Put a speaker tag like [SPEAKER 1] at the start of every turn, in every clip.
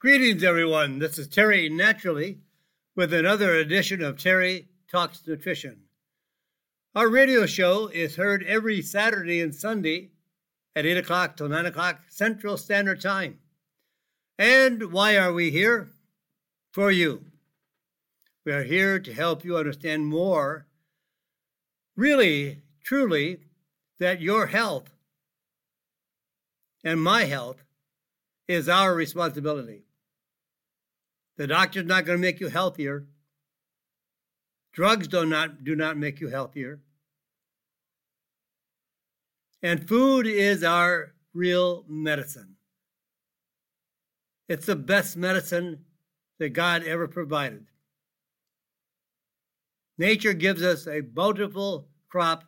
[SPEAKER 1] Greetings, everyone. This is Terry Naturally with another edition of Terry Talks Nutrition. Our radio show is heard every Saturday and Sunday at 8 o'clock till 9 o'clock Central Standard Time. And why are we here? For you. We are here to help you understand more, really, truly, that your health and my health is our responsibility. The doctor's not going to make you healthier. Drugs do not, do not make you healthier. And food is our real medicine. It's the best medicine that God ever provided. Nature gives us a bountiful crop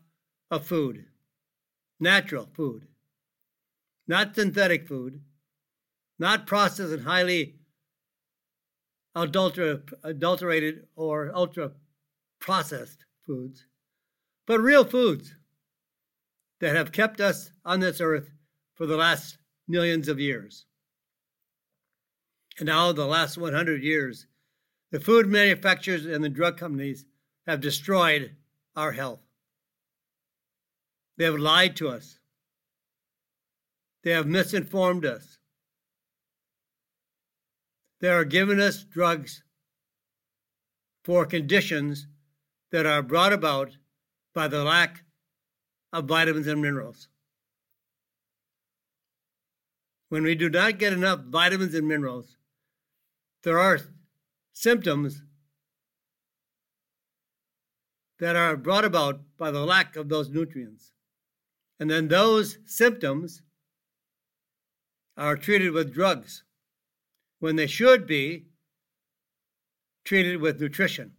[SPEAKER 1] of food, natural food, not synthetic food, not processed and highly adulterated or ultra processed foods, but real foods that have kept us on this earth for the last millions of years. And now, the last 100 years, the food manufacturers and the drug companies have destroyed our health. They have lied to us. They have misinformed us. They are giving us drugs for conditions that are brought about by the lack of vitamins and minerals. When we do not get enough vitamins and minerals, there are symptoms that are brought about by the lack of those nutrients. And then those symptoms are treated with drugs when they should be treated with nutrition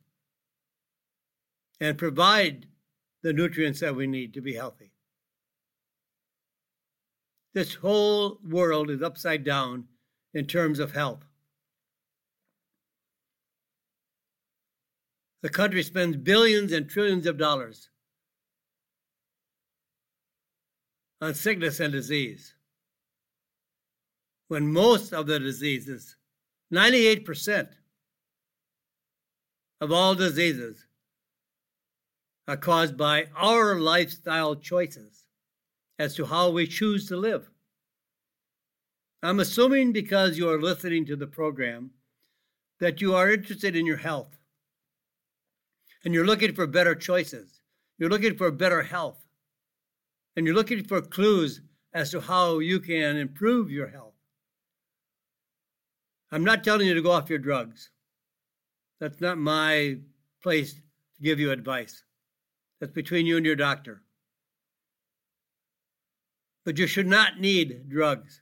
[SPEAKER 1] and provide the nutrients that we need to be healthy. This whole world is upside down in terms of health. The country spends billions and trillions of dollars on sickness and disease when most of the diseases, 98% of all diseases, are caused by our lifestyle choices as to how we choose to live. I'm assuming because you are listening to the program that you are interested in your health and you're looking for better choices. You're looking for better health and you're looking for clues as to how you can improve your health. I'm not telling you to go off your drugs. That's not my place to give you advice. That's between you and your doctor. But you should not need drugs.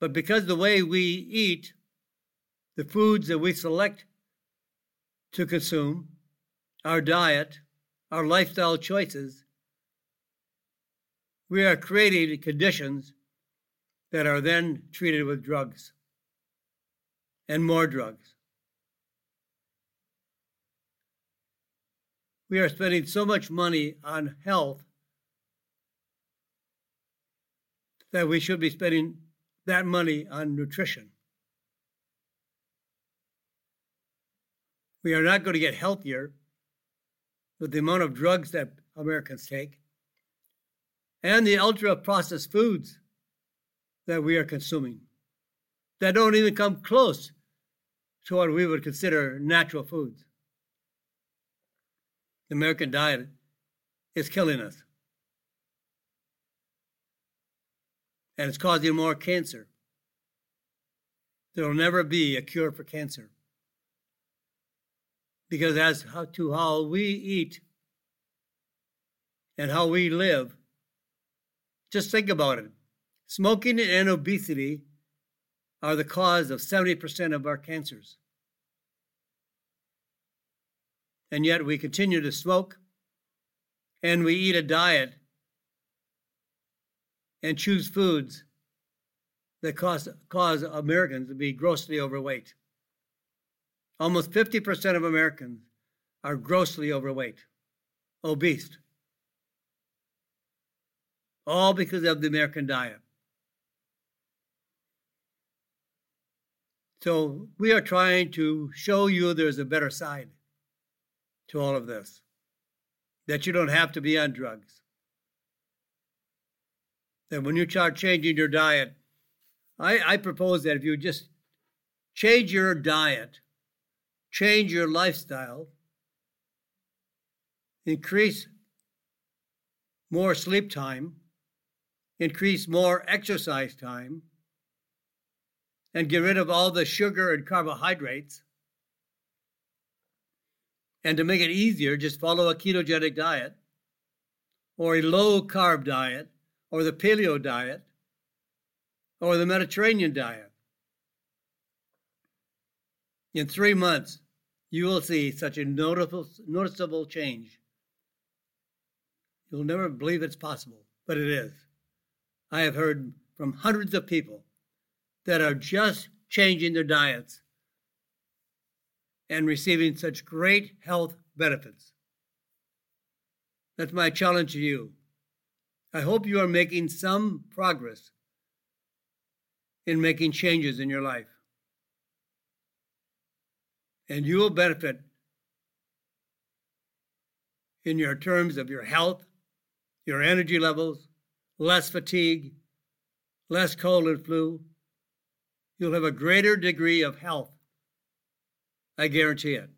[SPEAKER 1] But because the way we eat, the foods that we select to consume, our diet, our lifestyle choices, we are creating conditions that are then treated with drugs and more drugs. We are spending so much money on health that we should be spending that money on nutrition. We are not going to get healthier with the amount of drugs that Americans take and the ultra processed foods that we are consuming that don't even come close to what we would consider natural foods. The American diet is killing us. And it's causing more cancer. There will never be a cure for cancer. Because as to how we eat and how we live, just think about it. Smoking and obesity are the cause of 70% of our cancers. And yet we continue to smoke and we eat a diet and choose foods that cause, cause Americans to be grossly overweight. Almost 50% of Americans are grossly overweight, obese, all because of the American diet. So we are trying to show you there's a better side to all of this, that you don't have to be on drugs. That when you start changing your diet, I, I propose that if you just change your diet, change your lifestyle, increase more sleep time, increase more exercise time, and get rid of all the sugar and carbohydrates. And to make it easier, just follow a ketogenic diet or a low carb diet or the paleo diet or the Mediterranean diet. In three months, you will see such a noticeable, noticeable change. You'll never believe it's possible, but it is. I have heard from hundreds of people that are just changing their diets and receiving such great health benefits. That's my challenge to you. I hope you are making some progress in making changes in your life. And you will benefit in your terms of your health, your energy levels, less fatigue, less cold and flu, you'll have a greater degree of health. I guarantee it.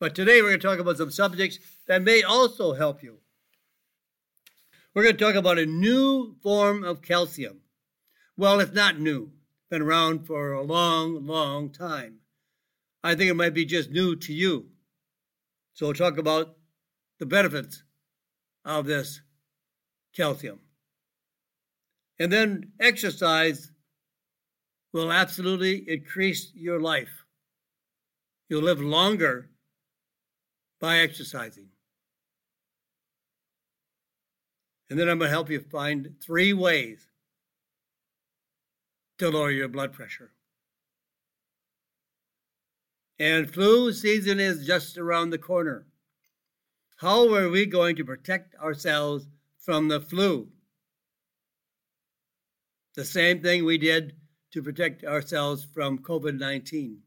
[SPEAKER 1] But today we're going to talk about some subjects that may also help you. We're going to talk about a new form of calcium. Well, it's not new. It's been around for a long, long time. I think it might be just new to you. So we'll talk about the benefits of this calcium. And then exercise will absolutely increase your life. You'll live longer by exercising. And then I'm going to help you find three ways to lower your blood pressure. And flu season is just around the corner. How are we going to protect ourselves from the flu? The same thing we did to protect ourselves from COVID 19.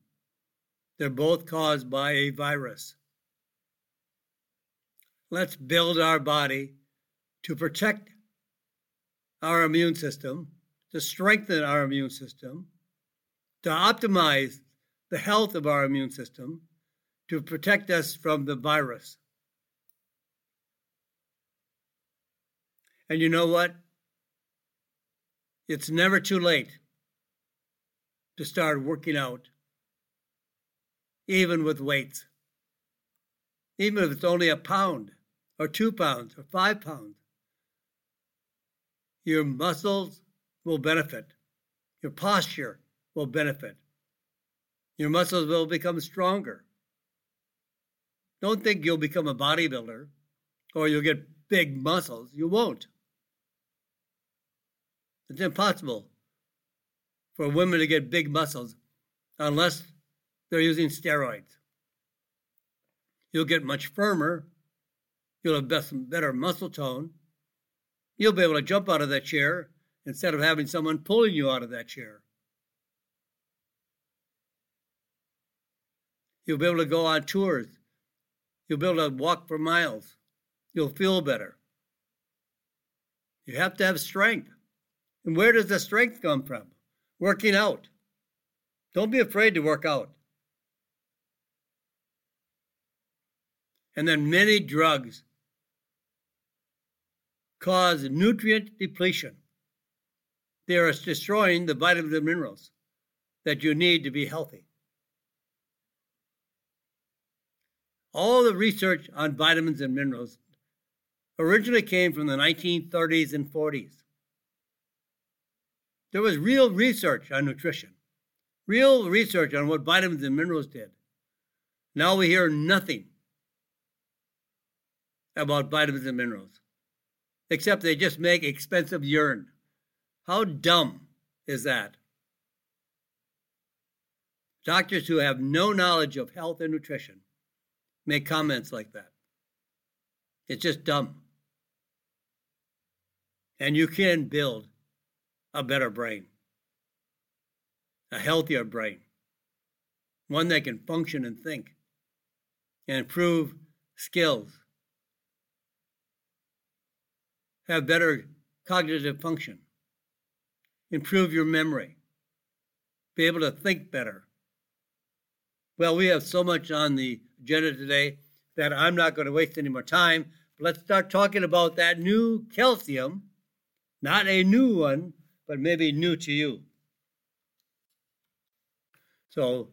[SPEAKER 1] They're both caused by a virus. Let's build our body to protect our immune system, to strengthen our immune system, to optimize the health of our immune system, to protect us from the virus. And you know what? It's never too late to start working out, even with weights. Even if it's only a pound, or two pounds, or five pounds, your muscles will benefit. Your posture will benefit. Your muscles will become stronger. Don't think you'll become a bodybuilder or you'll get big muscles. You won't. It's impossible for women to get big muscles unless they're using steroids. You'll get much firmer. You'll have better muscle tone. You'll be able to jump out of that chair instead of having someone pulling you out of that chair. You'll be able to go on tours. You'll be able to walk for miles. You'll feel better. You have to have strength. And where does the strength come from? Working out. Don't be afraid to work out. And then many drugs cause nutrient depletion. They are destroying the vitamins and minerals that you need to be healthy. All the research on vitamins and minerals originally came from the 1930s and 40s. There was real research on nutrition, real research on what vitamins and minerals did. Now we hear nothing about vitamins and minerals, except they just make expensive urine. How dumb is that? Doctors who have no knowledge of health and nutrition make comments like that. It's just dumb. And you can build a better brain. a healthier brain, one that can function and think and improve skills, have better cognitive function, improve your memory, be able to think better. Well, we have so much on the agenda today that I'm not going to waste any more time. Let's start talking about that new calcium, not a new one, but maybe new to you. So,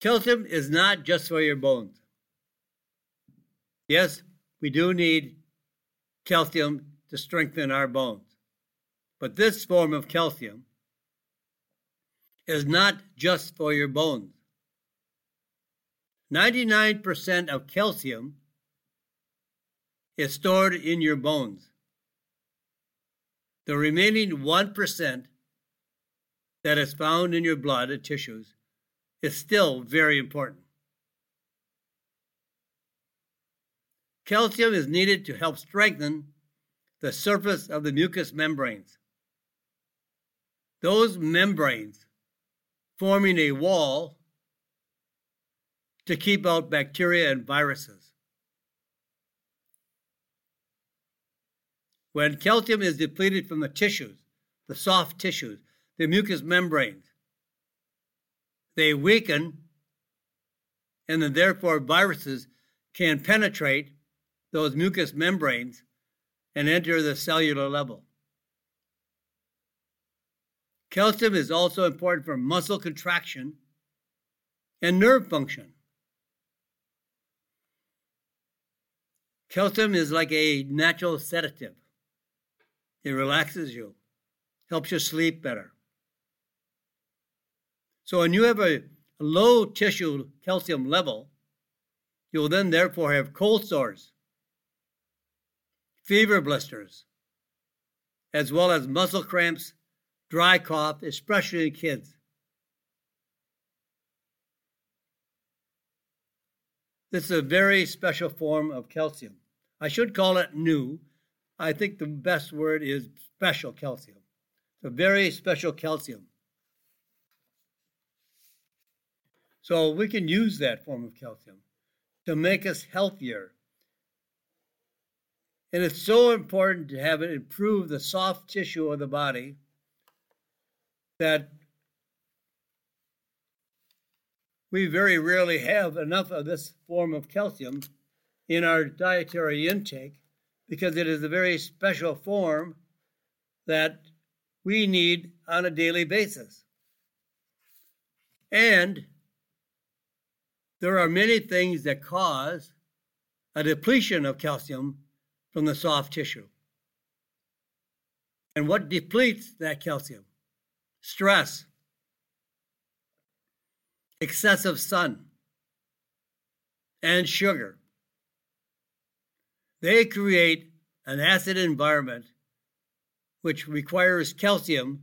[SPEAKER 1] calcium is not just for your bones. Yes, we do need calcium to strengthen our bones. But this form of calcium is not just for your bones. 99% of calcium is stored in your bones. The remaining 1% that is found in your blood and tissues is still very important. Calcium is needed to help strengthen the surface of the mucous membranes. Those membranes forming a wall to keep out bacteria and viruses. When calcium is depleted from the tissues, the soft tissues, the mucous membranes, they weaken, and then therefore viruses can penetrate those mucous membranes and enter the cellular level. Calcium is also important for muscle contraction and nerve function. Calcium is like a natural sedative. It relaxes you, helps you sleep better. So when you have a low tissue calcium level, you will then therefore have cold sores, fever blisters, as well as muscle cramps, dry cough, especially in kids. This is a very special form of calcium. I should call it new. I think the best word is special calcium. It's a very special calcium. So we can use that form of calcium to make us healthier. And it's so important to have it improve the soft tissue of the body that we very rarely have enough of this form of calcium in our dietary intake because it is a very special form that we need on a daily basis. And there are many things that cause a depletion of calcium from the soft tissue. And what depletes that calcium? Stress, excessive sun, and sugar. They create an acid environment which requires calcium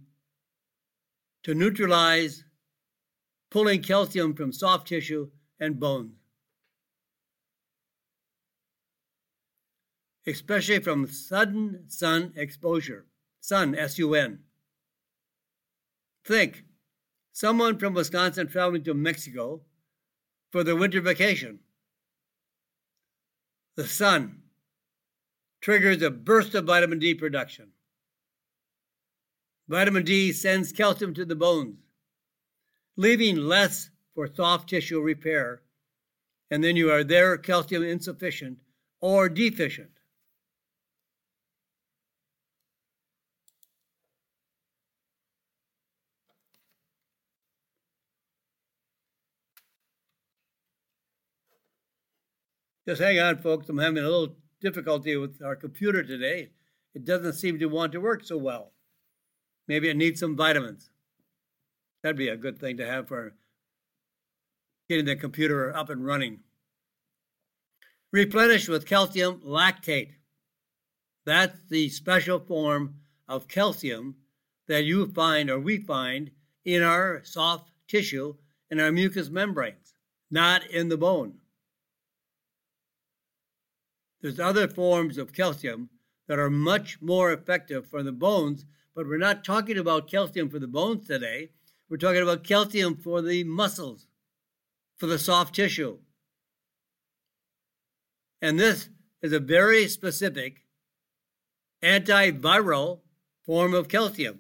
[SPEAKER 1] to neutralize pulling calcium from soft tissue and bones. Especially from sudden sun exposure. Sun, S U N. Think someone from Wisconsin traveling to Mexico for their winter vacation. The sun triggers a burst of vitamin D production. Vitamin D sends calcium to the bones, leaving less for soft tissue repair, and then you are there calcium insufficient or deficient. Just hang on, folks. I'm having a little difficulty with our computer today. It doesn't seem to want to work so well. Maybe it needs some vitamins. That'd be a good thing to have for getting the computer up and running. Replenish with calcium lactate. That's the special form of calcium that you find or we find in our soft tissue and our mucous membranes, not in the bone. There's other forms of calcium that are much more effective for the bones, but we're not talking about calcium for the bones today. We're talking about calcium for the muscles, for the soft tissue. And this is a very specific antiviral form of calcium.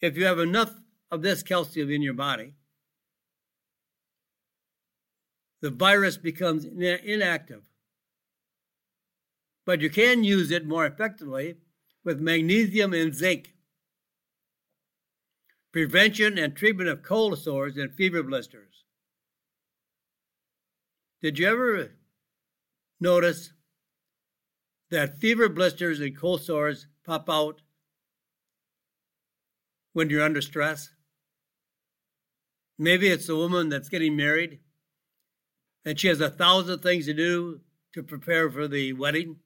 [SPEAKER 1] If you have enough of this calcium in your body, the virus becomes inactive. But you can use it more effectively with magnesium and zinc. Prevention and treatment of cold sores and fever blisters. Did you ever notice that fever blisters and cold sores pop out when you're under stress? Maybe it's the woman that's getting married and she has a thousand things to do to prepare for the wedding.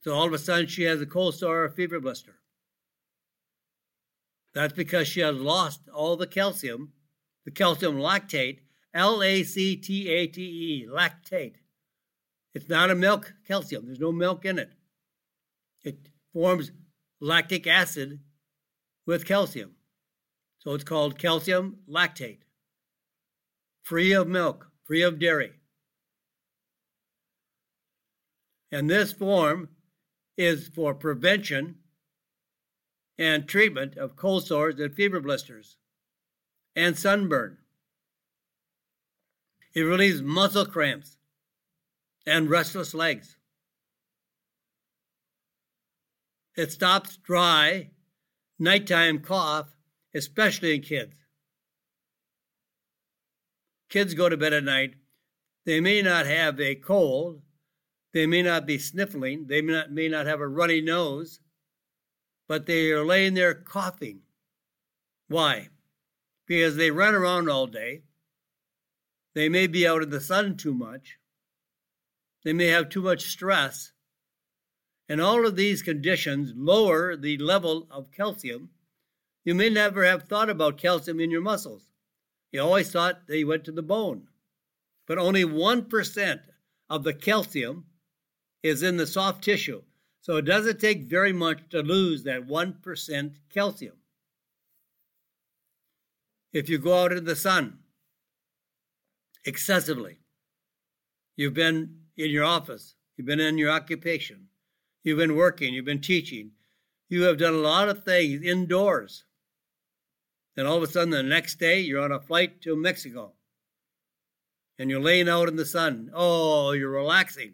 [SPEAKER 1] So all of a sudden she has a cold sore or a fever blister. That's because she has lost all the calcium, the calcium lactate, L A C T A T E, lactate. It's not a milk calcium, there's no milk in it. It forms lactic acid with calcium. So it's called calcium lactate free of milk, free of dairy. And this form is for prevention and treatment of cold sores and fever blisters and sunburn. It relieves muscle cramps and restless legs. It stops dry nighttime cough, especially in kids kids go to bed at night, they may not have a cold, they may not be sniffling, they may not, may not have a runny nose, but they are laying there coughing. Why? Because they run around all day. They may be out in the sun too much. They may have too much stress. And all of these conditions lower the level of calcium. You may never have thought about calcium in your muscles. You always thought they went to the bone. But only 1% of the calcium is in the soft tissue. So it doesn't take very much to lose that 1% calcium. If you go out in the sun excessively, you've been in your office, you've been in your occupation, you've been working, you've been teaching, you have done a lot of things indoors then all of a sudden, the next day, you're on a flight to Mexico and you're laying out in the sun. Oh, you're relaxing.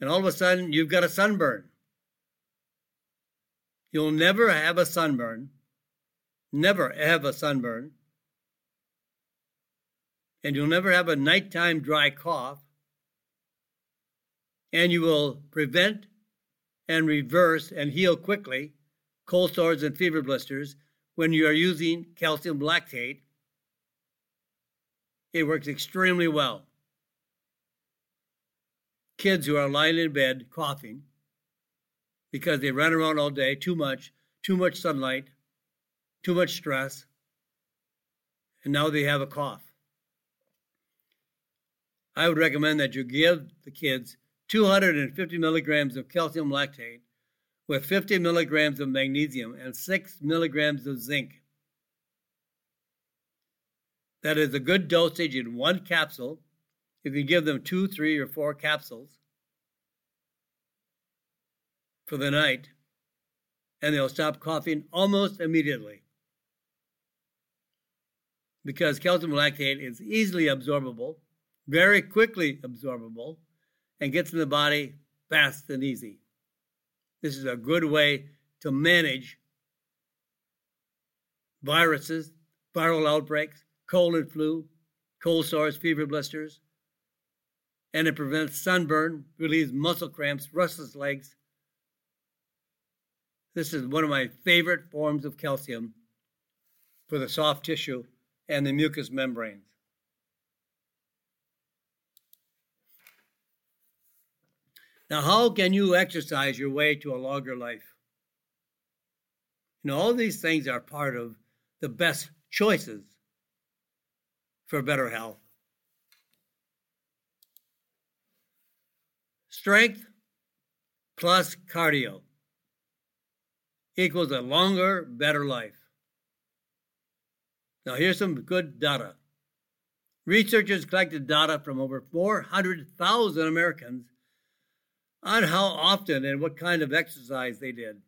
[SPEAKER 1] And all of a sudden, you've got a sunburn. You'll never have a sunburn, never have a sunburn, and you'll never have a nighttime dry cough, and you will prevent and reverse and heal quickly cold sores and fever blisters when you are using calcium lactate, it works extremely well. Kids who are lying in bed coughing because they run around all day, too much, too much sunlight, too much stress, and now they have a cough. I would recommend that you give the kids 250 milligrams of calcium lactate with 50 milligrams of magnesium and 6 milligrams of zinc. That is a good dosage in one capsule. You can give them two, three, or four capsules for the night, and they'll stop coughing almost immediately. Because calcium lactate is easily absorbable, very quickly absorbable, and gets in the body fast and easy. This is a good way to manage viruses, viral outbreaks, cold and flu, cold sores, fever blisters, and it prevents sunburn, relieves muscle cramps, restless legs. This is one of my favorite forms of calcium for the soft tissue and the mucous membranes. Now, how can you exercise your way to a longer life? You know, all these things are part of the best choices for better health. Strength plus cardio equals a longer, better life. Now, here's some good data. Researchers collected data from over 400,000 Americans on how often and what kind of exercise they did.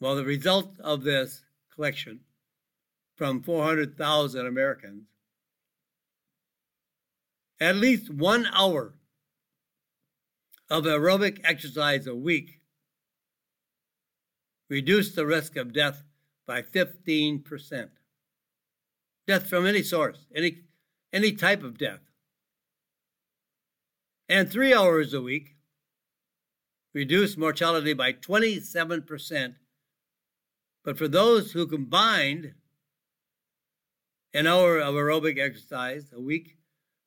[SPEAKER 1] Well, the result of this collection from 400,000 Americans, at least one hour of aerobic exercise a week reduced the risk of death by 15%. Death from any source, any, any type of death. And three hours a week reduced mortality by 27%. But for those who combined an hour of aerobic exercise a week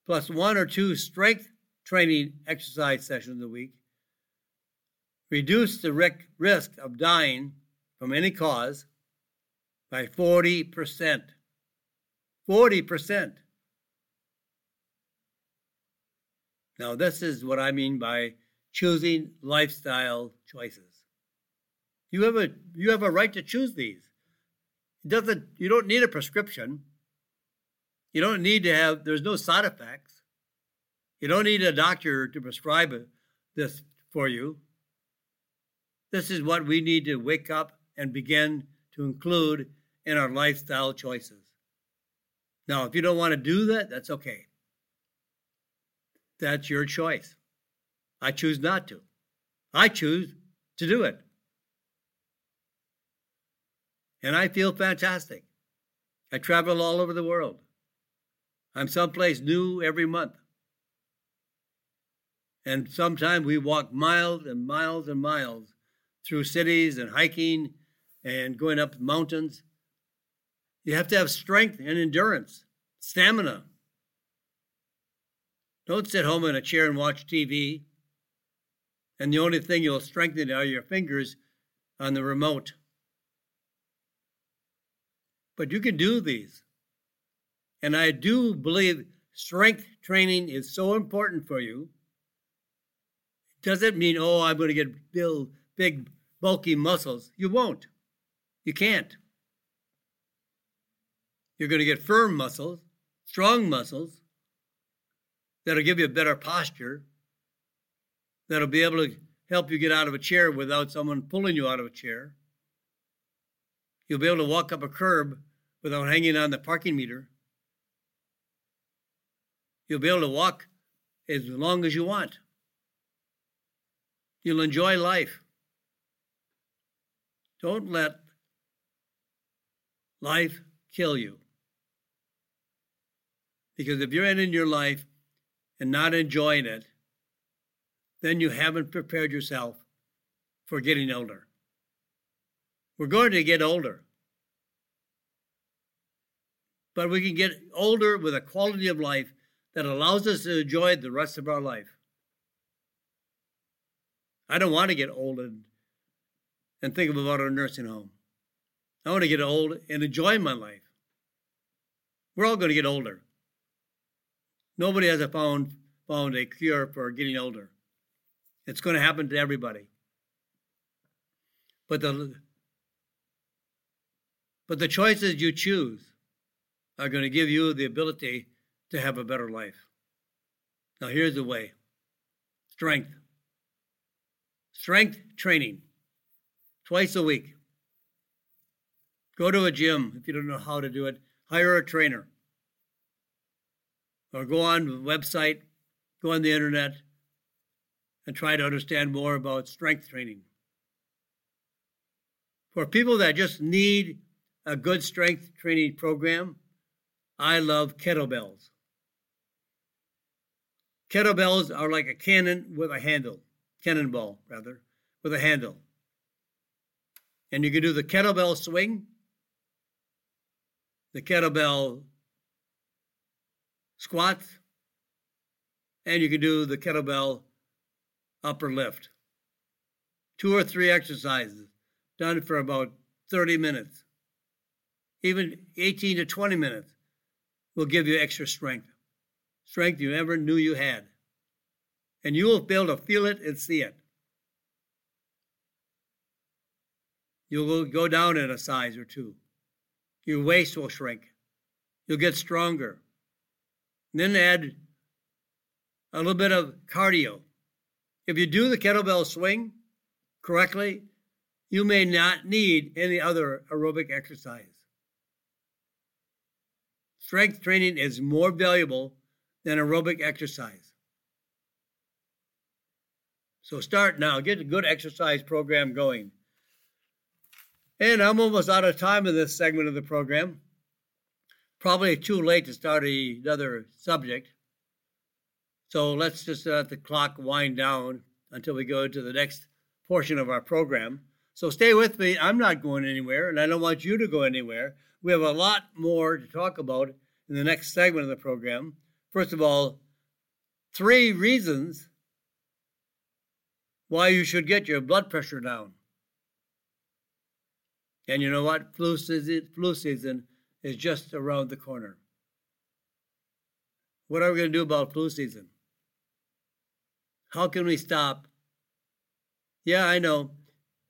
[SPEAKER 1] plus one or two strength training exercise sessions a week, reduce the risk of dying from any cause by 40%. 40%. Now, this is what I mean by choosing lifestyle choices. You have a you have a right to choose these. It doesn't you don't need a prescription. You don't need to have there's no side effects. You don't need a doctor to prescribe this for you. This is what we need to wake up and begin to include in our lifestyle choices. Now, if you don't want to do that, that's okay. That's your choice. I choose not to. I choose to do it. And I feel fantastic. I travel all over the world. I'm someplace new every month. And sometimes we walk miles and miles and miles through cities and hiking and going up mountains. You have to have strength and endurance, stamina. Don't sit home in a chair and watch TV. And the only thing you'll strengthen are your fingers on the remote. But you can do these. And I do believe strength training is so important for you doesn't mean, oh, I'm going to get build big, bulky muscles. You won't. You can't. You're going to get firm muscles, strong muscles that'll give you a better posture, that'll be able to help you get out of a chair without someone pulling you out of a chair. You'll be able to walk up a curb without hanging on the parking meter. You'll be able to walk as long as you want. You'll enjoy life. Don't let life kill you. Because if you're ending your life and not enjoying it, then you haven't prepared yourself for getting older. We're going to get older. But we can get older with a quality of life that allows us to enjoy the rest of our life. I don't want to get old and, and think about a nursing home. I want to get old and enjoy my life. We're all going to get older. Nobody has found, found a cure for getting older. It's going to happen to everybody. But the, but the choices you choose are going to give you the ability to have a better life. Now, here's the way strength. Strength training twice a week. Go to a gym if you don't know how to do it. Hire a trainer. Or go on the website, go on the internet, and try to understand more about strength training. For people that just need a good strength training program, I love kettlebells. Kettlebells are like a cannon with a handle cannonball, rather, with a handle. And you can do the kettlebell swing, the kettlebell squats, and you can do the kettlebell upper lift. Two or three exercises done for about 30 minutes. Even 18 to 20 minutes will give you extra strength. Strength you never knew you had. And you will be able to feel it and see it. You will go down in a size or two. Your waist will shrink. You'll get stronger. And then add a little bit of cardio. If you do the kettlebell swing correctly, you may not need any other aerobic exercise. Strength training is more valuable than aerobic exercise. So start now, get a good exercise program going. And I'm almost out of time in this segment of the program. Probably too late to start another subject. So let's just let the clock wind down until we go to the next portion of our program. So stay with me. I'm not going anywhere, and I don't want you to go anywhere. We have a lot more to talk about in the next segment of the program. First of all, three reasons why you should get your blood pressure down. And you know what? Flu season, flu season is just around the corner. What are we going to do about flu season? How can we stop? Yeah, I know.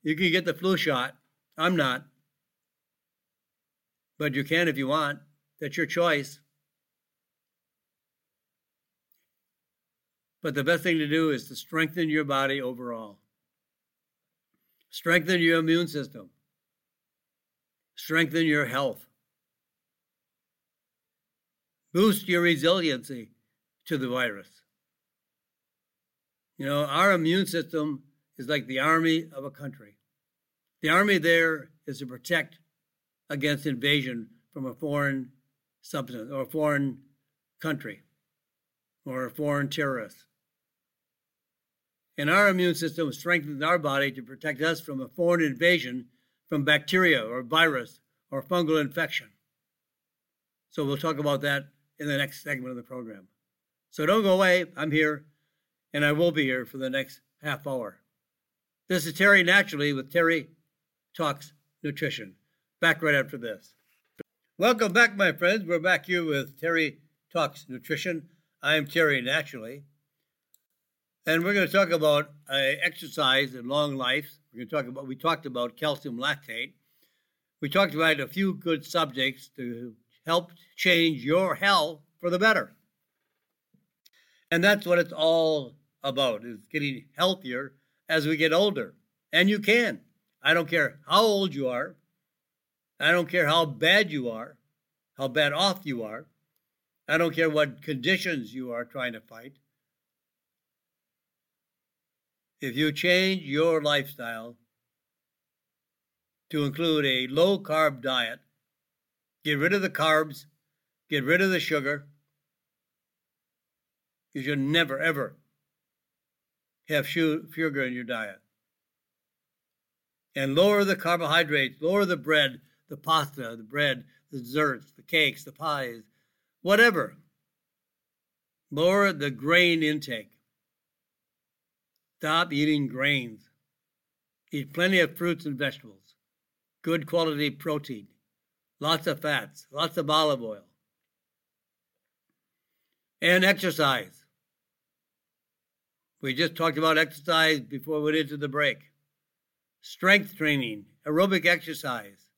[SPEAKER 1] You can get the flu shot. I'm not. But you can if you want. That's your choice. But the best thing to do is to strengthen your body overall. Strengthen your immune system. Strengthen your health. Boost your resiliency to the virus. You know, our immune system is like the army of a country. The army there is to protect against invasion from a foreign substance or a foreign country or a foreign terrorist. And our immune system strengthens our body to protect us from a foreign invasion from bacteria or virus or fungal infection. So we'll talk about that in the next segment of the program. So don't go away. I'm here and I will be here for the next half hour. This is Terry Naturally with Terry Talks Nutrition. Back right after this. Welcome back, my friends. We're back here with Terry Talks Nutrition. I am Terry Naturally. And we're going to talk about uh, exercise and long life. We're going to talk about, we talked about calcium lactate. We talked about a few good subjects to help change your health for the better. And that's what it's all about is getting healthier as we get older. And you can. I don't care how old you are. I don't care how bad you are, how bad off you are. I don't care what conditions you are trying to fight. If you change your lifestyle to include a low carb diet, get rid of the carbs, get rid of the sugar, you should never, ever have sugar in your diet. And lower the carbohydrates, lower the bread, the pasta, the bread, the desserts, the cakes, the pies, whatever. Lower the grain intake. Stop eating grains. Eat plenty of fruits and vegetables, good quality protein, lots of fats, lots of olive oil. And exercise. We just talked about exercise before we went into the break. Strength training, aerobic exercise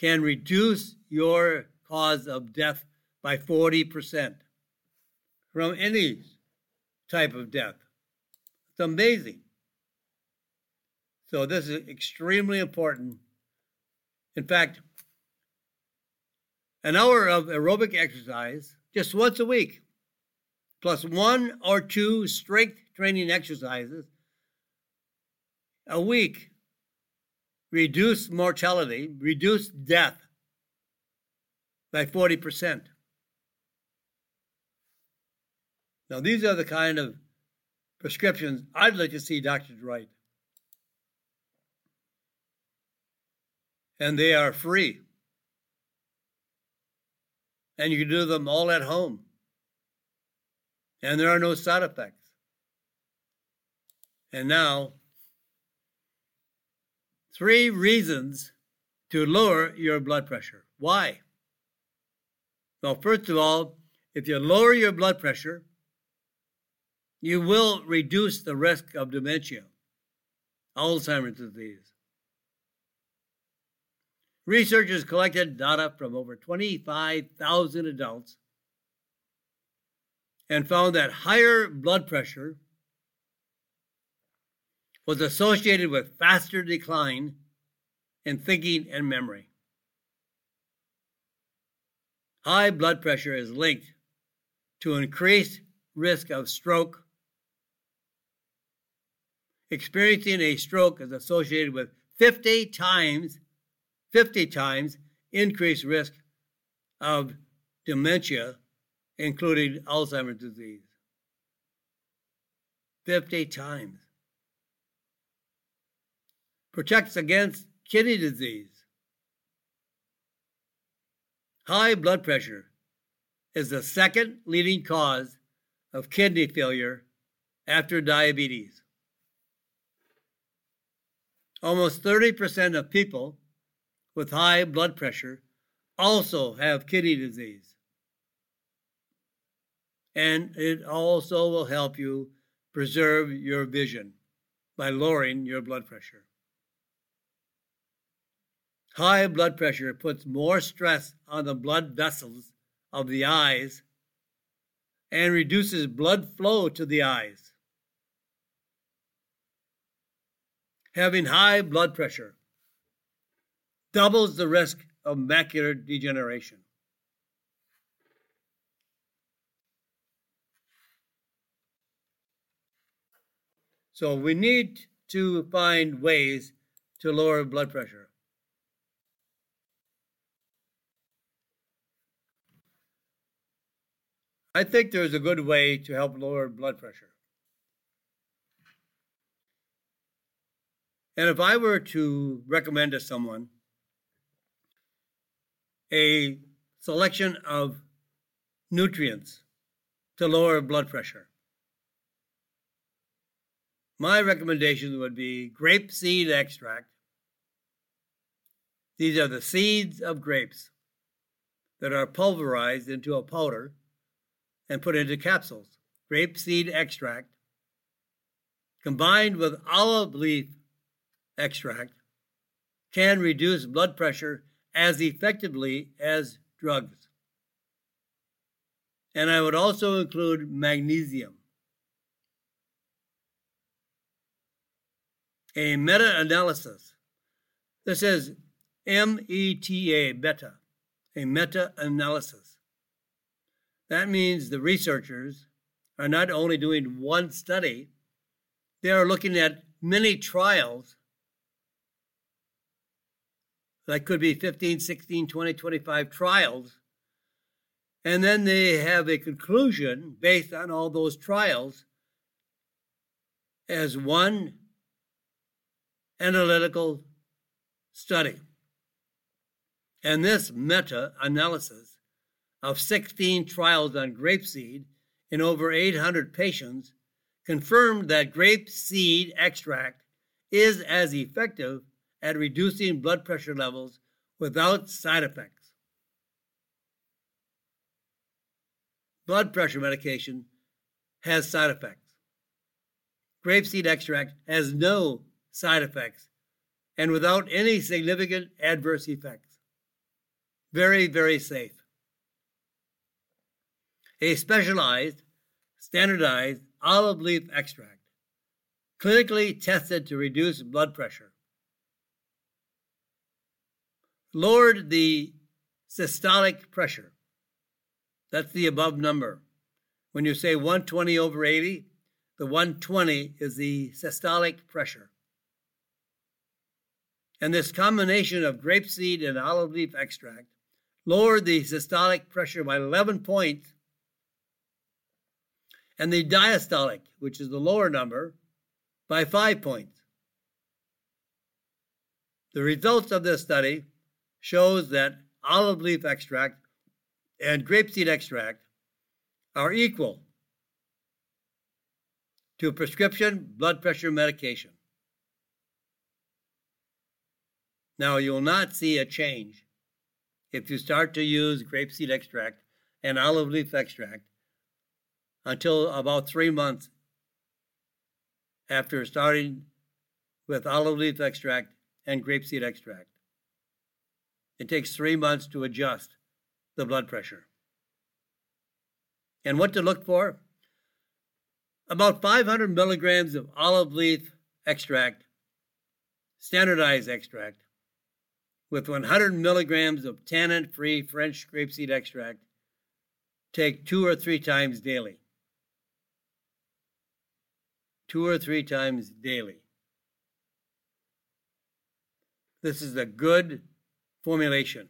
[SPEAKER 1] can reduce your cause of death by 40% from any type of death. It's amazing. So, this is extremely important. In fact, an hour of aerobic exercise just once a week, plus one or two strength training exercises a week reduce mortality, reduce death by 40%. Now, these are the kind of prescriptions I'd like to see doctors write. And they are free. And you can do them all at home. And there are no side effects. And now, three reasons to lower your blood pressure. Why? Well, first of all, if you lower your blood pressure, you will reduce the risk of dementia, Alzheimer's disease. Researchers collected data from over 25,000 adults and found that higher blood pressure was associated with faster decline in thinking and memory. High blood pressure is linked to increased risk of stroke. Experiencing a stroke is associated with 50 times 50 times increased risk of dementia, including Alzheimer's disease. 50 times. Protects against kidney disease. High blood pressure is the second leading cause of kidney failure after diabetes. Almost 30% of people with high blood pressure also have kidney disease. And it also will help you preserve your vision by lowering your blood pressure. High blood pressure puts more stress on the blood vessels of the eyes and reduces blood flow to the eyes. Having high blood pressure doubles the risk of macular degeneration. So we need to find ways to lower blood pressure. I think there's a good way to help lower blood pressure. And if I were to recommend to someone a selection of nutrients to lower blood pressure. My recommendation would be grape seed extract. These are the seeds of grapes that are pulverized into a powder and put into capsules. Grape seed extract combined with olive leaf extract can reduce blood pressure as effectively as drugs. And I would also include magnesium. A meta analysis. This is M E T A, beta, a meta analysis. That means the researchers are not only doing one study, they are looking at many trials that could be 15, 16, 20, 25 trials. And then they have a conclusion based on all those trials as one analytical study. And this meta analysis of 16 trials on grapeseed in over 800 patients confirmed that grapeseed extract is as effective at reducing blood pressure levels without side effects. Blood pressure medication has side effects. Grapeseed extract has no side effects and without any significant adverse effects. Very, very safe. A specialized, standardized olive leaf extract, clinically tested to reduce blood pressure lowered the systolic pressure. That's the above number. When you say 120 over 80, the 120 is the systolic pressure. And this combination of grapeseed and olive leaf extract lowered the systolic pressure by 11 points, and the diastolic, which is the lower number, by 5 points. The results of this study shows that olive leaf extract and grapeseed extract are equal to prescription blood pressure medication. Now, you'll not see a change if you start to use grapeseed extract and olive leaf extract until about three months after starting with olive leaf extract and grapeseed extract. It takes three months to adjust the blood pressure. And what to look for? About 500 milligrams of olive leaf extract, standardized extract, with 100 milligrams of tannin free French grapeseed extract, take two or three times daily. Two or three times daily. This is a good formulation.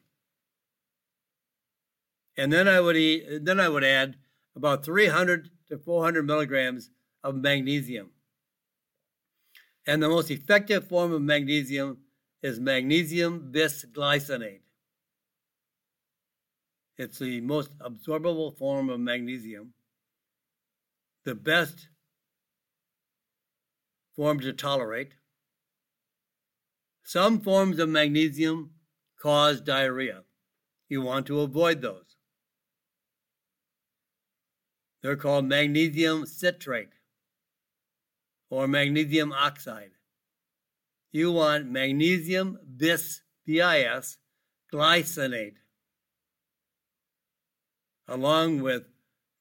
[SPEAKER 1] And then I would eat, then I would add about 300 to 400 milligrams of magnesium. And the most effective form of magnesium is magnesium bisglycinate. It's the most absorbable form of magnesium, the best form to tolerate. Some forms of magnesium cause diarrhea. You want to avoid those. They're called magnesium citrate or magnesium oxide. You want magnesium bis, BIS, glycinate, along with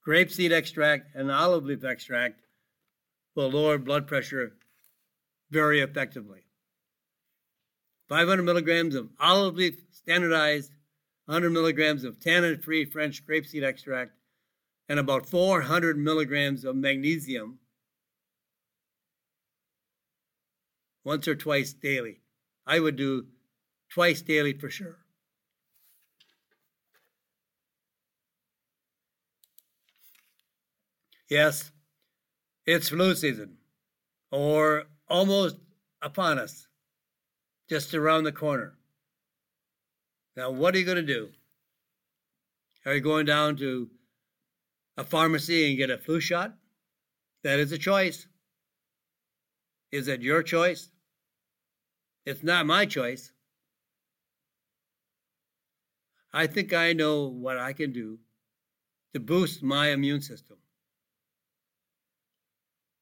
[SPEAKER 1] grapeseed extract and olive leaf extract will lower blood pressure very effectively. 500 milligrams of olive leaf standardized, 100 milligrams of tannin free French grapeseed extract, and about 400 milligrams of magnesium once or twice daily. I would do twice daily for sure. Yes, it's flu season, or almost upon us, just around the corner. Now, what are you going to do? Are you going down to a pharmacy and get a flu shot? That is a choice. Is it your choice? It's not my choice. I think I know what I can do to boost my immune system.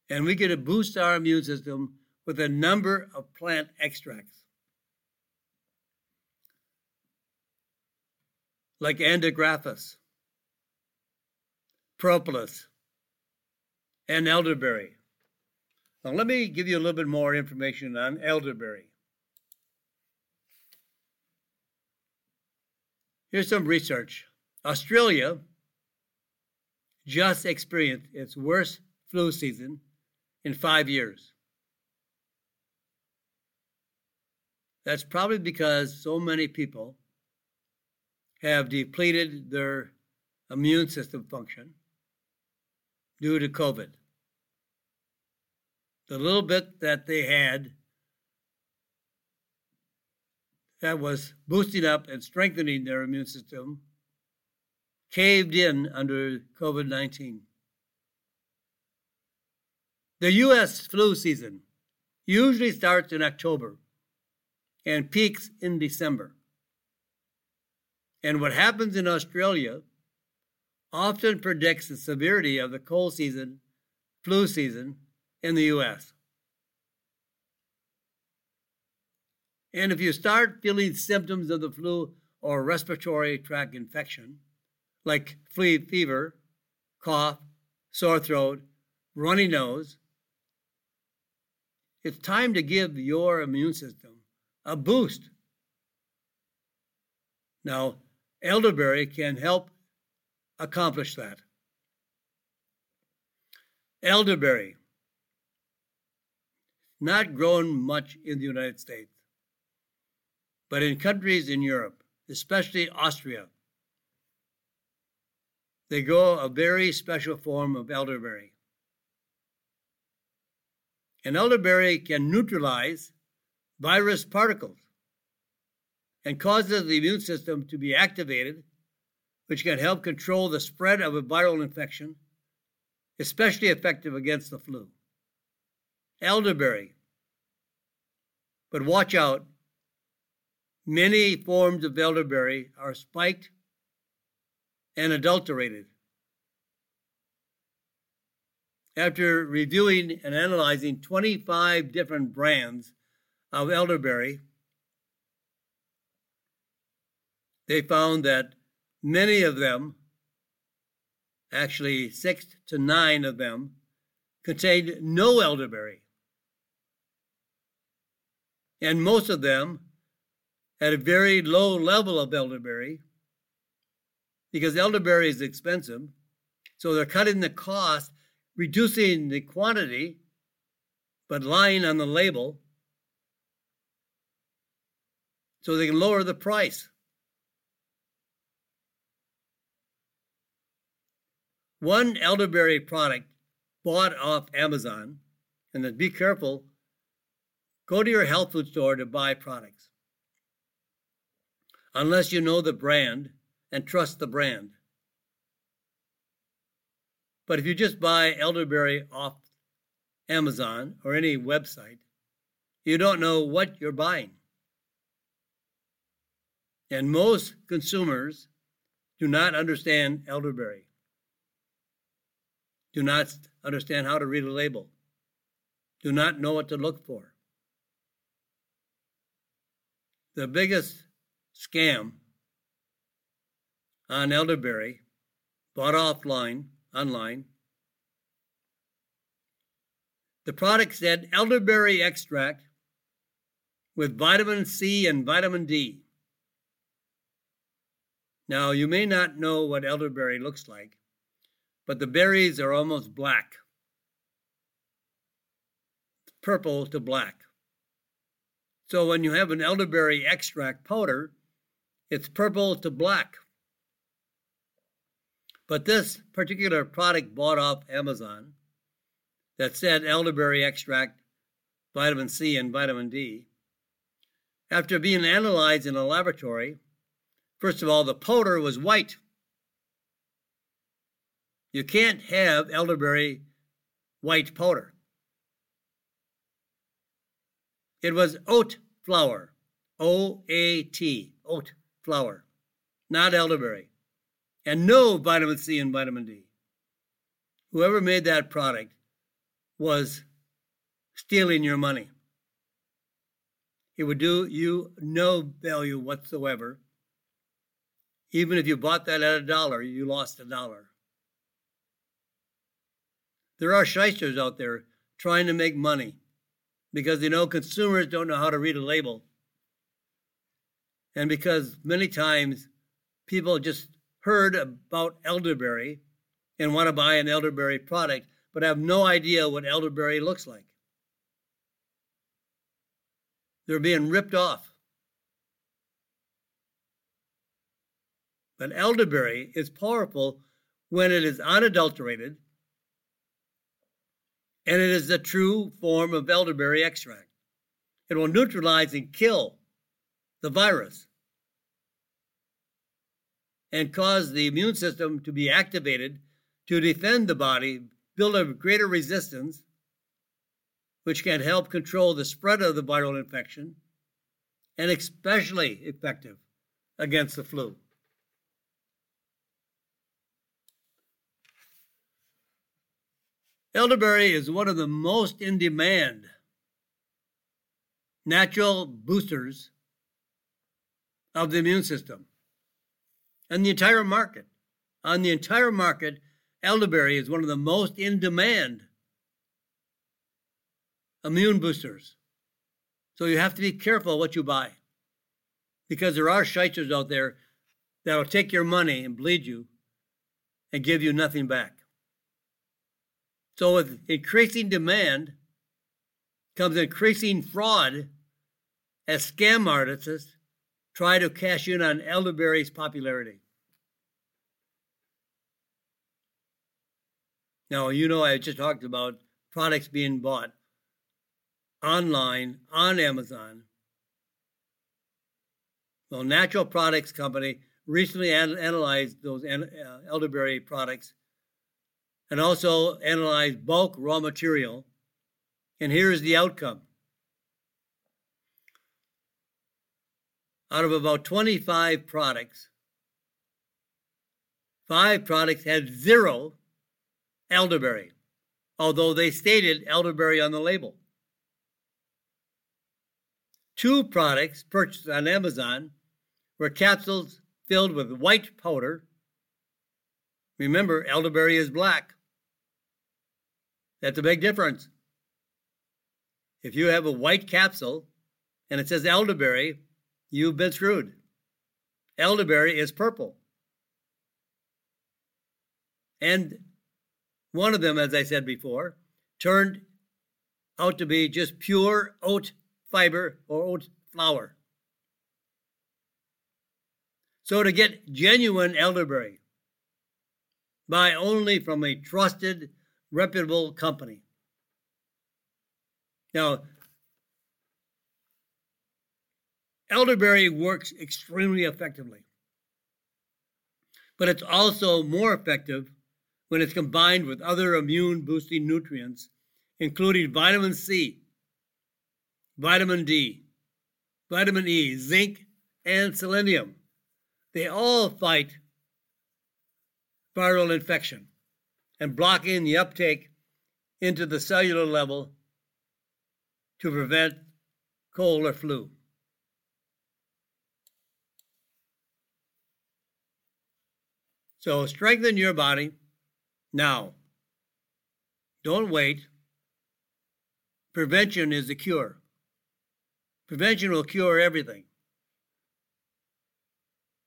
[SPEAKER 1] And we to boost our immune system with a number of plant extracts. Like Andrographis, propolis, and elderberry. Now, let me give you a little bit more information on elderberry. Here's some research. Australia just experienced its worst flu season in five years. That's probably because so many people have depleted their immune system function due to COVID. The little bit that they had that was boosting up and strengthening their immune system caved in under COVID 19. The U.S. flu season usually starts in October and peaks in December. And what happens in Australia often predicts the severity of the cold season, flu season in the U.S. And if you start feeling symptoms of the flu or respiratory tract infection, like flea fever, cough, sore throat, runny nose, it's time to give your immune system a boost. Now, elderberry can help accomplish that. Elderberry, not grown much in the United States, but in countries in Europe, especially Austria, they grow a very special form of elderberry. And elderberry can neutralize virus particles and causes the immune system to be activated, which can help control the spread of a viral infection, especially effective against the flu. Elderberry. But watch out. Many forms of elderberry are spiked and adulterated. after reviewing and analyzing 25 different brands of elderberry, they found that many of them, actually six to nine of them, contained no elderberry. And most of them had a very low level of elderberry because elderberry is expensive. So they're cutting the cost, reducing the quantity, but lying on the label so they can lower the price. One elderberry product bought off Amazon, and then be careful, go to your health food store to buy products. Unless you know the brand and trust the brand. But if you just buy elderberry off Amazon or any website, you don't know what you're buying. And most consumers do not understand elderberry, do not understand how to read a label, do not know what to look for. The biggest scam on elderberry, bought offline, online. The product said elderberry extract with vitamin C and vitamin D. Now, you may not know what elderberry looks like, but the berries are almost black, purple to black. So when you have an elderberry extract powder, it's purple to black. But this particular product bought off Amazon that said elderberry extract, vitamin C, and vitamin D, after being analyzed in a laboratory, first of all, the powder was white. You can't have elderberry white powder. It was oat flour, O A T, oat flour, not elderberry, and no vitamin C and vitamin D. Whoever made that product was stealing your money. It would do you no value whatsoever. Even if you bought that at a dollar, you lost a dollar. There are shysters out there trying to make money because they know consumers don't know how to read a label and because many times people just heard about elderberry and want to buy an elderberry product, but have no idea what elderberry looks like. They're being ripped off. But elderberry is powerful when it is unadulterated and it is the true form of elderberry extract. It will neutralize and kill the virus and cause the immune system to be activated to defend the body, build a greater resistance, which can help control the spread of the viral infection, and especially effective against the flu. Elderberry is one of the most in demand natural boosters of the immune system and the entire market. On the entire market, elderberry is one of the most in demand immune boosters. So you have to be careful what you buy because there are shysters out there that'll take your money and bleed you and give you nothing back. So with increasing demand comes increasing fraud as scam artists try to cash in on elderberry's popularity. Now, you know, I just talked about products being bought online on Amazon. Well, Natural Products Company recently analyzed those uh, elderberry products and also analyzed bulk raw material. And here's the outcome out of about 25 products, five products had zero elderberry. although they stated elderberry on the label. Two products purchased on Amazon were capsules filled with white powder. Remember, elderberry is black. That's a big difference. If you have a white capsule and it says elderberry, you've been screwed. Elderberry is purple. And one of them, as I said before, turned out to be just pure oat fiber or oat flour. So to get genuine elderberry, buy only from a trusted, reputable company. Now, elderberry works extremely effectively, but it's also more effective when it's combined with other immune boosting nutrients, including vitamin C, vitamin D, vitamin E, zinc, and selenium. They all fight viral infection and blocking the uptake into the cellular level to prevent cold or flu. So strengthen your body now. Don't wait. Prevention is the cure. Prevention will cure everything.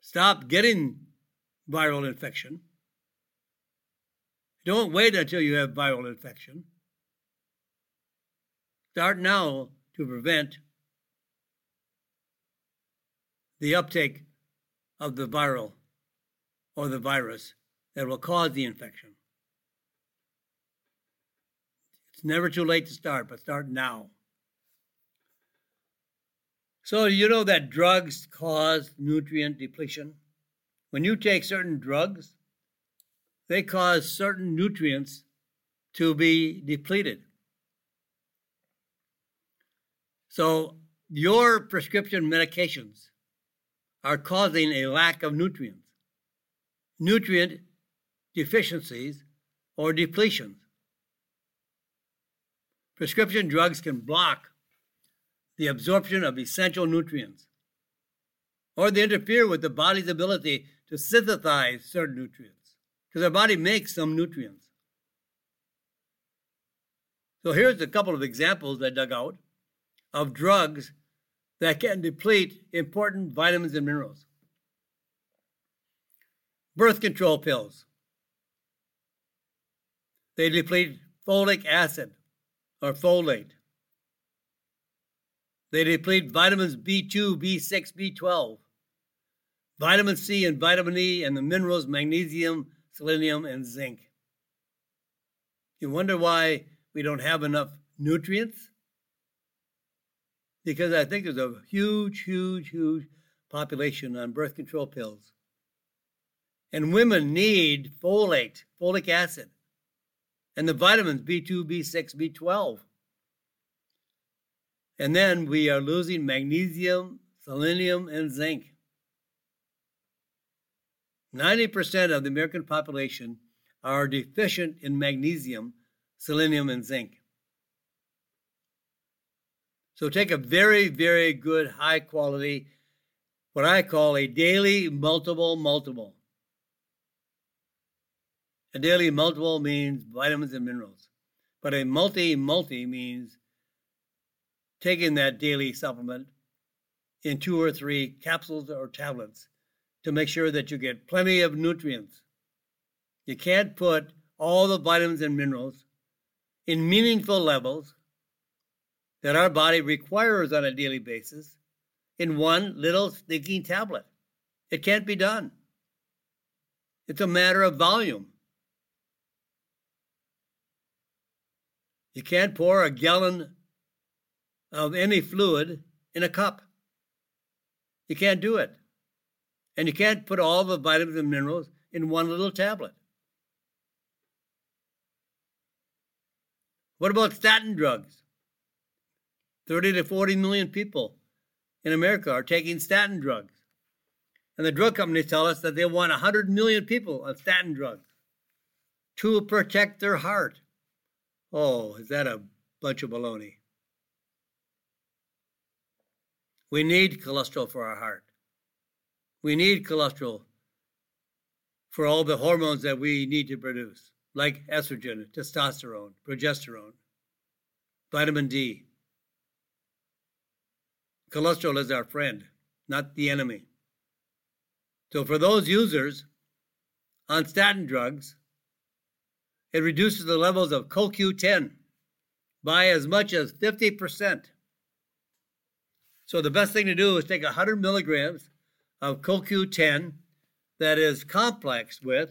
[SPEAKER 1] Stop getting viral infection. Don't wait until you have viral infection. Start now to prevent the uptake of the viral or the virus that will cause the infection. It's never too late to start, but start now. So, you know that drugs cause nutrient depletion? When you take certain drugs, they cause certain nutrients to be depleted. So, your prescription medications are causing a lack of nutrients, nutrient deficiencies, or depletions. Prescription drugs can block the absorption of essential nutrients, or they interfere with the body's ability to synthesize certain nutrients, because our body makes some nutrients. So here's a couple of examples I dug out of drugs that can deplete important vitamins and minerals. Birth control pills. They deplete folic acid or folate. They deplete vitamins B2, B6, B12, vitamin C and vitamin E, and the minerals magnesium, selenium, and zinc. You wonder why we don't have enough nutrients? Because I think there's a huge, huge, huge population on birth control pills. And women need folate, folic acid, and the vitamins B2, B6, B12. And then we are losing magnesium, selenium, and zinc. 90% of the American population are deficient in magnesium, selenium, and zinc. So take a very, very good, high quality, what I call a daily multiple multiple. A daily multiple means vitamins and minerals, but a multi multi means taking that daily supplement in two or three capsules or tablets to make sure that you get plenty of nutrients. You can't put all the vitamins and minerals in meaningful levels that our body requires on a daily basis in one little stinking tablet. It can't be done. It's a matter of volume. You can't pour a gallon of any fluid in a cup. You can't do it. And you can't put all the vitamins and minerals in one little tablet. What about statin drugs? 30 to 40 million people in America are taking statin drugs. And the drug companies tell us that they want 100 million people on statin drugs to protect their heart, Oh, is that a bunch of baloney? We need cholesterol for our heart. We need cholesterol for all the hormones that we need to produce, like estrogen, testosterone, progesterone, vitamin D. Cholesterol is our friend, not the enemy. So, for those users on statin drugs, it reduces the levels of CoQ10 by as much as 50%. So, the best thing to do is take 100 milligrams of CoQ10 that is complex with,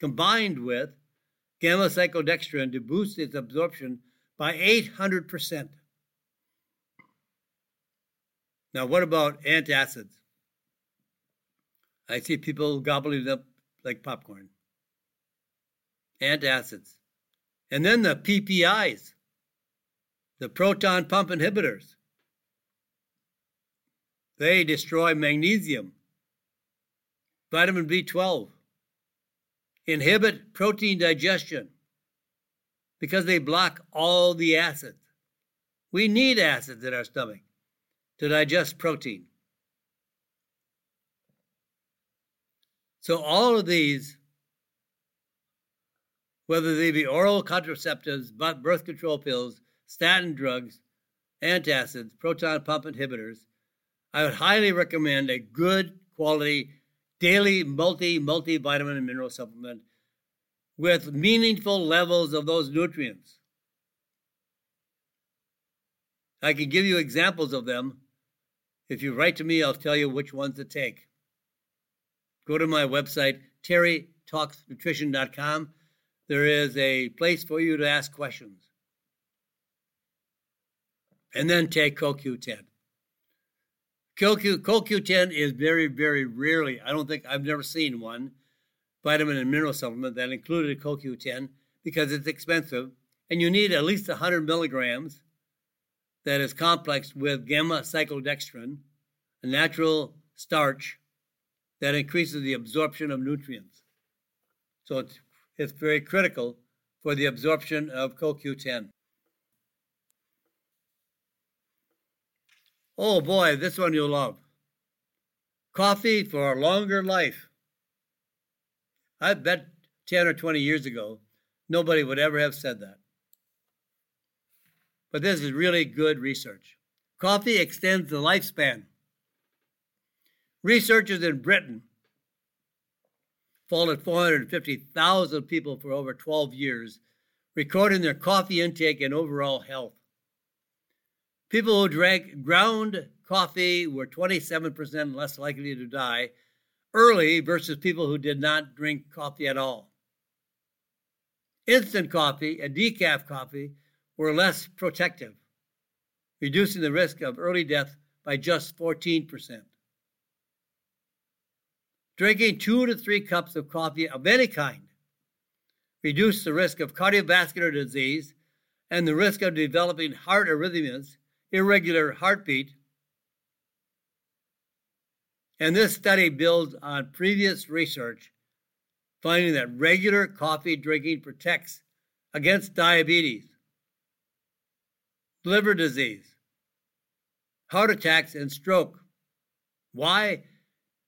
[SPEAKER 1] combined with, gamma cyclodextrin to boost its absorption by 800%. Now, what about antacids? I see people gobbling up like popcorn. Antacids. And then the PPIs, the proton pump inhibitors. They destroy magnesium, vitamin B12, inhibit protein digestion because they block all the acids. We need acids in our stomach to digest protein. So, all of these, whether they be oral contraceptives, birth control pills, statin drugs, antacids, proton pump inhibitors, I would highly recommend a good quality daily multi multivitamin and mineral supplement with meaningful levels of those nutrients. I can give you examples of them. If you write to me, I'll tell you which ones to take. Go to my website, terrytalksnutrition.com. There is a place for you to ask questions. And then take CoQ10. CoQ, CoQ10 is very, very rarely, I don't think, I've never seen one vitamin and mineral supplement that included CoQ10 because it's expensive and you need at least 100 milligrams that is complex with gamma cyclodextrin, a natural starch that increases the absorption of nutrients. So it's, it's very critical for the absorption of CoQ10. Oh boy, this one you'll love. Coffee for a longer life. I bet 10 or 20 years ago, nobody would ever have said that. But this is really good research. Coffee extends the lifespan. Researchers in Britain followed 450,000 people for over 12 years, recording their coffee intake and overall health. People who drank ground coffee were 27% less likely to die early versus people who did not drink coffee at all. Instant coffee and decaf coffee were less protective, reducing the risk of early death by just 14%. Drinking two to three cups of coffee of any kind reduced the risk of cardiovascular disease and the risk of developing heart arrhythmias irregular heartbeat. And this study builds on previous research finding that regular coffee drinking protects against diabetes, liver disease, heart attacks, and stroke. Why?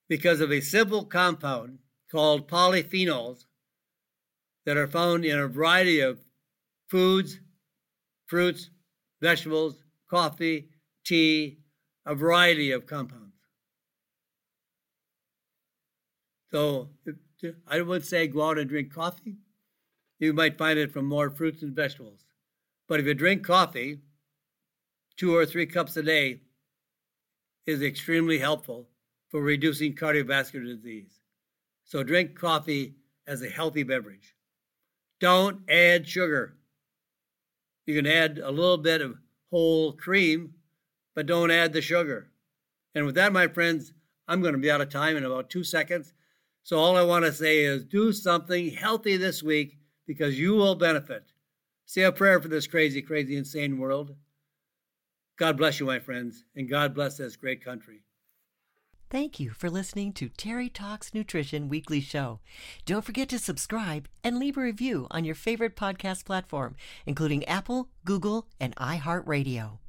[SPEAKER 1] Because of a simple compound called polyphenols that are found in a variety of foods, fruits, vegetables, coffee, tea, a variety of compounds. So I would say go out and drink coffee. You might find it from more fruits and vegetables. But if you drink coffee, two or three cups a day is extremely helpful for reducing cardiovascular disease. So drink coffee as a healthy beverage. Don't add sugar. You can add a little bit of whole cream, but don't add the sugar. And with that, my friends, I'm going to be out of time in about two seconds. So all I want to say is do something healthy this week because you will benefit. Say a prayer for this crazy, crazy, insane world. God bless you, my friends, and God bless this great country.
[SPEAKER 2] Thank you for listening to Terry Talks Nutrition Weekly Show. Don't forget to subscribe and leave a review on your favorite podcast platform, including Apple, Google, and iHeartRadio.